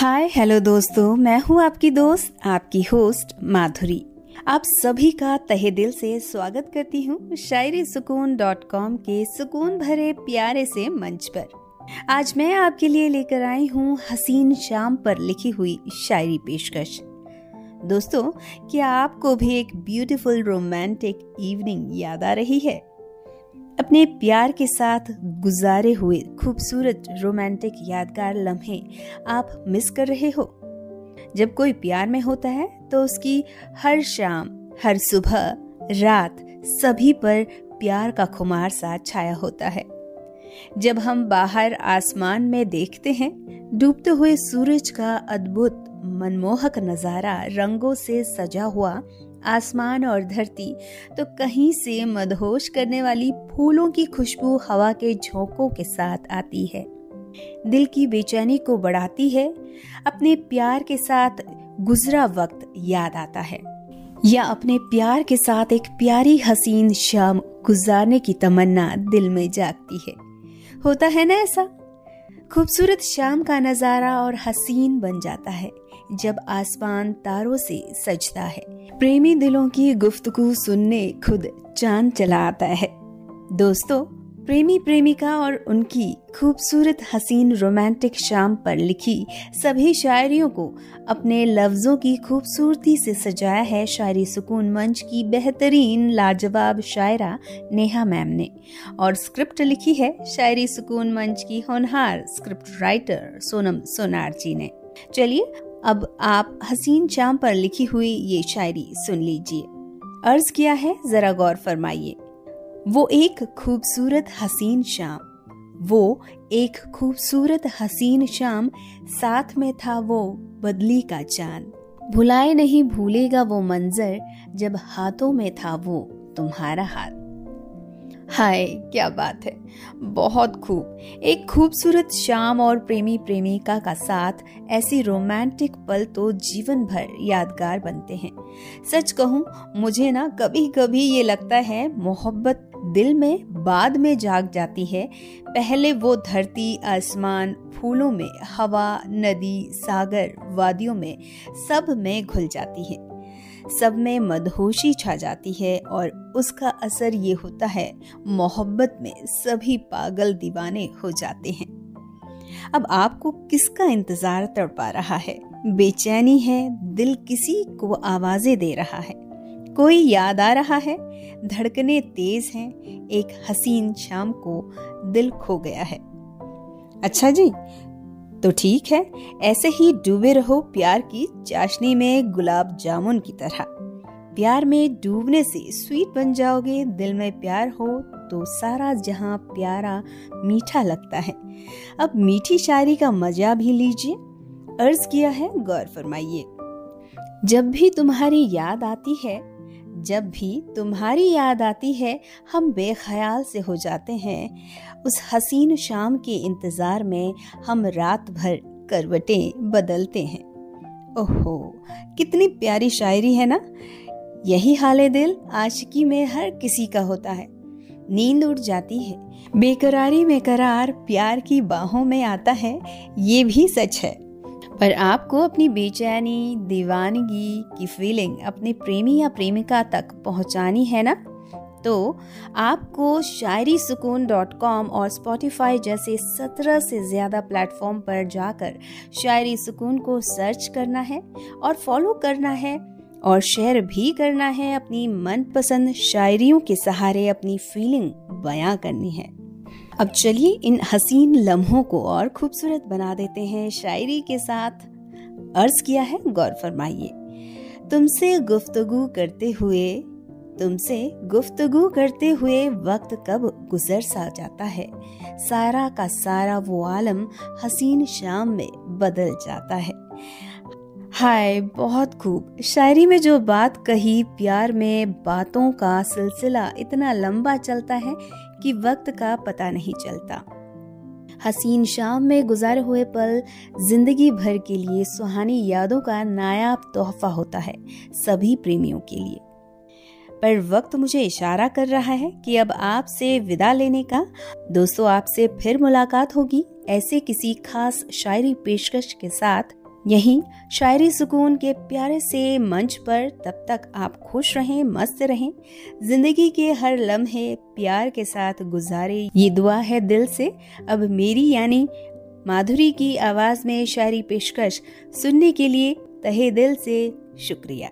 Hi hello दोस्तों, मैं हूँ आपकी दोस्त, आपकी होस्ट माधुरी। आप सभी का तहे दिल से स्वागत करती हूँ शायरी सुकून डॉट कॉम के सुकून भरे प्यारे से मंच पर। आज मैं आपके लिए लेकर आई हूँ हसीन शाम पर लिखी हुई शायरी पेशकश। दोस्तों, क्या आपको भी एक ब्यूटीफुल रोमांटिक इवनिंग याद आ रही है? अपने प्यार के साथ गुजारे हुए खूबसूरत रोमांटिक यादगार लम्हे आप मिस कर रहे हो। जब कोई प्यार में होता है तो उसकी हर शाम, हर सुबह, रात सभी पर प्यार का खुमार सा छाया होता है। जब हम बाहर आसमान में देखते हैं, डूबते हुए सूरज का अद्भुत मनमोहक नज़ारा रंगों से सजा हुआ, आसमान और धरती तो कहीं से मदहोश करने वाली फूलों की खुशबू हवा के झोंकों के साथ आती है। दिल की बेचैनी को बढ़ाती है, अपने प्यार के साथ गुजरा वक्त याद आता है। या अपने प्यार के साथ एक प्यारी हसीन शाम गुजारने की तमन्ना दिल में जागती है। होता है ना ऐसा? खूबसूरत शाम का नज़ारा और हसीन बन जाता है। जब आसमान तारों से सजता है। प्रेमी दिलों की गुफ्तगू सुनने खुद चाँद चला आता है। दोस्तों, प्रेमी प्रेमिका और उनकी खूबसूरत हसीन रोमांटिक शाम पर लिखी सभी शायरियों को अपने लफ्जों की खूबसूरती से सजाया है शायरी सुकून मंच की बेहतरीन लाजवाब शायरा नेहा मैम ने। और स्क्रिप्ट लिखी है शायरी सुकून मंच की होनहार स्क्रिप्ट राइटर सोनम सोनार जी ने। चलिए अब आप हसीन शाम पर लिखी हुई ये शायरी सुन लीजिए। अर्ज़ किया है, जरा गौर फरमाइए। वो एक खूबसूरत हसीन शाम। वो एक खूबसूरत हसीन शाम, साथ में था वो बदली का चाँद। भुलाए नहीं भूलेगा वो मंजर, जब हाथों में था वो तुम्हारा हाथ। हाय, क्या बात है। बहुत खूब। एक खूबसूरत शाम और प्रेमी प्रेमिका का साथ ऐसी रोमांटिक पल तो जीवन भर यादगार बनते हैं। सच कहूँ, मुझे ना कभी कभी ये लगता है, मोहब्बत दिल में, बाद में जाग जाती है। पहले वो धरती, आसमान, फूलों में, हवा, नदी, सागर, वादियों में, सब में घुल जाती है। सब में मदहोशी छा जाती है और उसका असर ये होता है, मोहब्बत में सभी पागल दीवाने हो जाते हैं। अब आपको किसका इंतज़ार तड़पा रहा है? बेचैनी है, दिल किसी को आवाज़ें दे रहा है। कोई याद आ रहा है? धड़कने तेज हैं, एक हसीन शाम को दिल खो गया है। अच्छा जी तो ठीक है, ऐसे ही डूबे रहो प्यार की चाशनी में गुलाब जामुन की तरह। प्यार में डूबने से स्वीट बन जाओगे, दिल में प्यार हो तो सारा जहाँ प्यारा मीठा लगता है। अब मीठी शायरी का मज़ा भी लीजिए। अर्ज़ किया है गौर फरमाइए। जब भी तुम्हारी याद आती है जब भी तुम्हारी याद आती है, हम बेख्याल से हो जाते हैं। उस हसीन शाम के इंतज़ार में हम रात भर करवटें बदलते हैं। ओहो, कितनी प्यारी शायरी है ना? यही हाल दिल आशिकी में हर किसी का होता है। नींद उड़ जाती है। बेकरारी में करार प्यार की बाहों में आता है, ये भी सच है। पर आपको अपनी बेचैनी, दीवानगी की फीलिंग अपने प्रेमी या प्रेमिका तक पहुंचानी है ना? तो आपको शायरी सुकून डॉट कॉम और स्पॉटिफाई जैसे सत्रह से ज़्यादा प्लेटफॉर्म पर जाकर शायरी सुकून को सर्च करना है और फॉलो करना है और शेयर भी करना है अपनी मनपसंद शायरियों के सहारे अपनी फीलिंग बयां करनी है। अब चलिए इन हसीन लम्हों को और खूबसूरत बना देते हैं शायरी के साथ। अर्ज़ किया है, गौर फरमाइए। तुमसे गुफ्तगु करते हुए, तुमसे गुफ्तगु करते हुए वक्त कब गुजर सा जाता है? सारा का सारा वो आलम हसीन शाम में बदल जाता है। हाय, बहुत खूब। शायरी में जो बात कही, प्यार में बातों का सिलसिला इतना लंबा चलता है कि वक्त का पता नहीं चलता। हसीन शाम में गुजारे हुए पल ज़िंदगी भर के लिए सुहानी यादों का नायाब तोहफा होता है सभी प्रेमियों के लिए। पर वक्त मुझे इशारा कर रहा है कि अब आपसे विदा लेने का, दोस्तों आपसे फिर मुलाकात होगी ऐसे किसी खास शायरी पेशकश के साथ यहीं शायरी सुकून के प्यारे से मंच पर तब तक आप खुश रहें, मस्त रहें। ज़िंदगी के हर लम्हे प्यार के साथ गुजारे। ये दुआ है दिल से। अब मेरी यानी माधुरी की आवाज़ में शायरी पेशकश सुनने के लिए तहे दिल से शुक्रिया।